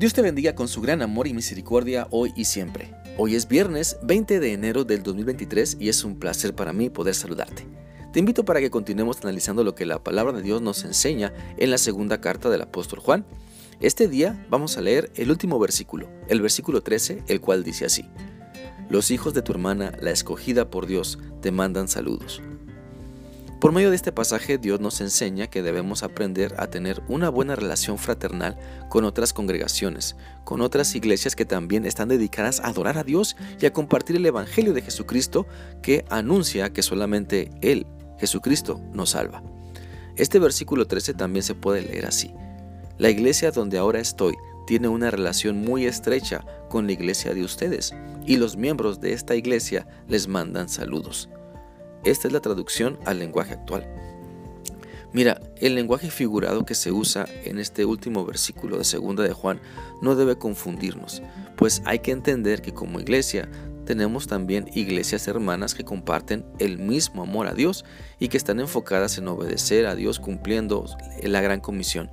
Dios te bendiga con su gran amor y misericordia hoy y siempre. Hoy es viernes 20 de enero del 2023 y es un placer para mí poder saludarte. Te invito para que continuemos analizando lo que la palabra de Dios nos enseña en la segunda carta del apóstol Juan. Este día vamos a leer el último versículo, el versículo 13, el cual dice así. Los hijos de tu hermana, la escogida por Dios, te mandan saludos. Por medio de este pasaje Dios nos enseña que debemos aprender a tener una buena relación fraternal con otras congregaciones, con otras iglesias que también están dedicadas a adorar a Dios y a compartir el Evangelio de Jesucristo que anuncia que solamente Él, Jesucristo, nos salva. Este versículo 13 también se puede leer así. La iglesia donde ahora estoy tiene una relación muy estrecha con la iglesia de ustedes y los miembros de esta iglesia les mandan saludos. Esta es la traducción al lenguaje actual. Mira, el lenguaje figurado que se usa en este último versículo de segunda de Juan no debe confundirnos, pues hay que entender que como iglesia tenemos también iglesias hermanas que comparten el mismo amor a Dios y que están enfocadas en obedecer a Dios cumpliendo la gran comisión.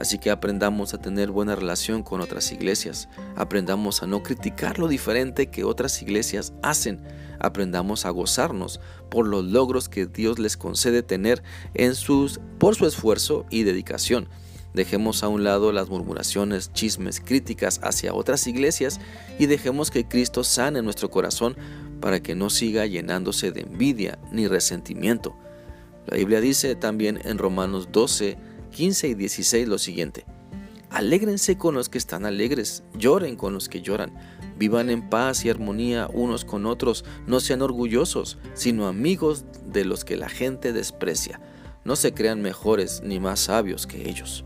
Así que aprendamos a tener buena relación con otras iglesias, aprendamos a no criticar lo diferente que otras iglesias hacen, aprendamos a gozarnos por los logros que Dios les concede tener en sus, por su esfuerzo y dedicación. Dejemos a un lado las murmuraciones, chismes, críticas hacia otras iglesias y dejemos que Cristo sane nuestro corazón para que no siga llenándose de envidia ni resentimiento. La Biblia dice también en Romanos 12, 15 y 16 lo siguiente. Alégrense con los que están alegres, lloren con los que lloran, vivan en paz y armonía unos con otros, no sean orgullosos, sino amigos de los que la gente desprecia. No se crean mejores ni más sabios que ellos.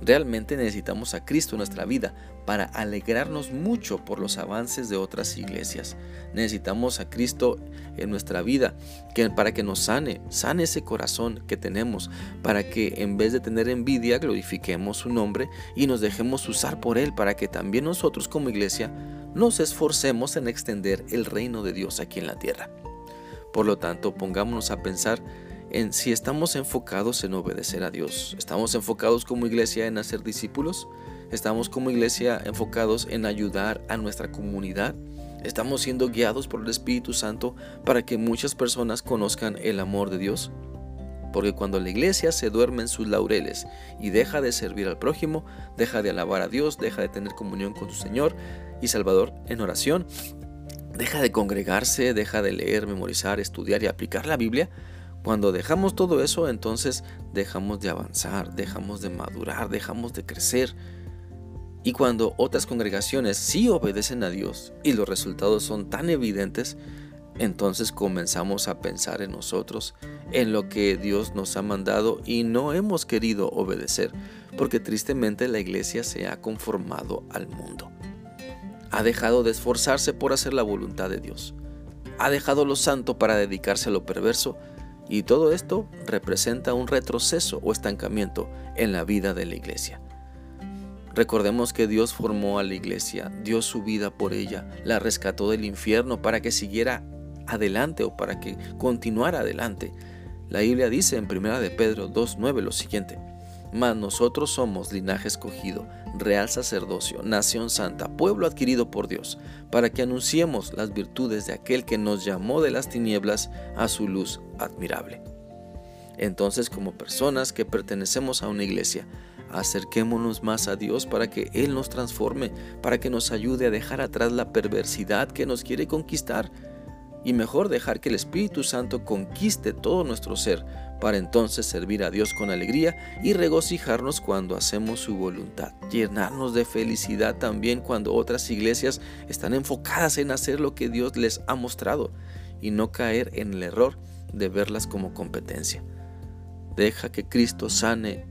Realmente necesitamos a Cristo en nuestra vida para alegrarnos mucho por los avances de otras iglesias. Necesitamos a Cristo en nuestra vida que, para que nos sane, sane ese corazón que tenemos, para que en vez de tener envidia glorifiquemos su nombre y nos dejemos usar por Él para que también nosotros como iglesia nos esforcemos en extender el reino de Dios aquí en la tierra. Por lo tanto, pongámonos a pensar en si estamos enfocados en obedecer a Dios. ¿Estamos enfocados como iglesia en hacer discípulos? ¿Estamos como iglesia enfocados en ayudar a nuestra comunidad? ¿Estamos siendo guiados por el Espíritu Santo para que muchas personas conozcan el amor de Dios? Porque cuando la iglesia se duerme en sus laureles y deja de servir al prójimo, deja de alabar a Dios, deja de tener comunión con su Señor y Salvador en oración, deja de congregarse, deja de leer, memorizar, estudiar y aplicar la Biblia, cuando dejamos todo eso, entonces dejamos de avanzar, dejamos de madurar, dejamos de crecer. Y cuando otras congregaciones sí obedecen a Dios y los resultados son tan evidentes, entonces comenzamos a pensar en nosotros, en lo que Dios nos ha mandado y no hemos querido obedecer, porque tristemente la iglesia se ha conformado al mundo. Ha dejado de esforzarse por hacer la voluntad de Dios. Ha dejado lo santo para dedicarse a lo perverso y todo esto representa un retroceso o estancamiento en la vida de la iglesia. Recordemos que Dios formó a la iglesia, dio su vida por ella, la rescató del infierno para que siguiera adelante o para que continuara adelante. La Biblia dice en 1 de Pedro 2.9 lo siguiente, mas nosotros somos linaje escogido, real sacerdocio, nación santa, pueblo adquirido por Dios, para que anunciemos las virtudes de aquel que nos llamó de las tinieblas a su luz admirable. Entonces, como personas que pertenecemos a una iglesia, acerquémonos más a Dios para que Él nos transforme, para que nos ayude a dejar atrás la perversidad que nos quiere conquistar y mejor dejar que el Espíritu Santo conquiste todo nuestro ser para entonces servir a Dios con alegría y regocijarnos cuando hacemos su voluntad, llenarnos de felicidad también cuando otras iglesias están enfocadas en hacer lo que Dios les ha mostrado y no caer en el error de verlas como competencia. Deja que Cristo sane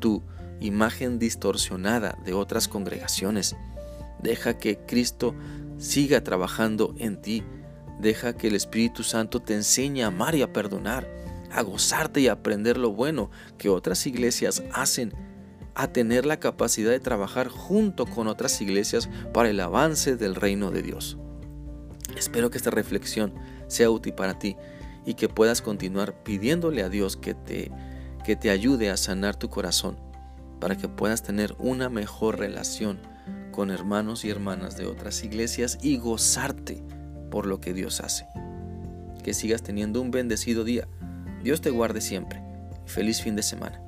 tu imagen distorsionada de otras congregaciones. Deja que Cristo siga trabajando en ti Deja que el Espíritu Santo te enseñe a amar y a perdonar, a gozarte y aprender lo bueno que otras iglesias hacen, a tener la capacidad de trabajar junto con otras iglesias para el avance del reino de Dios. Espero que esta reflexión sea útil para ti y que puedas continuar pidiéndole a Dios que te, que te ayude a sanar tu corazón para que puedas tener una mejor relación con hermanos y hermanas de otras iglesias y gozarte por lo que Dios hace. Que sigas teniendo un bendecido día. Dios te guarde siempre. Feliz fin de semana.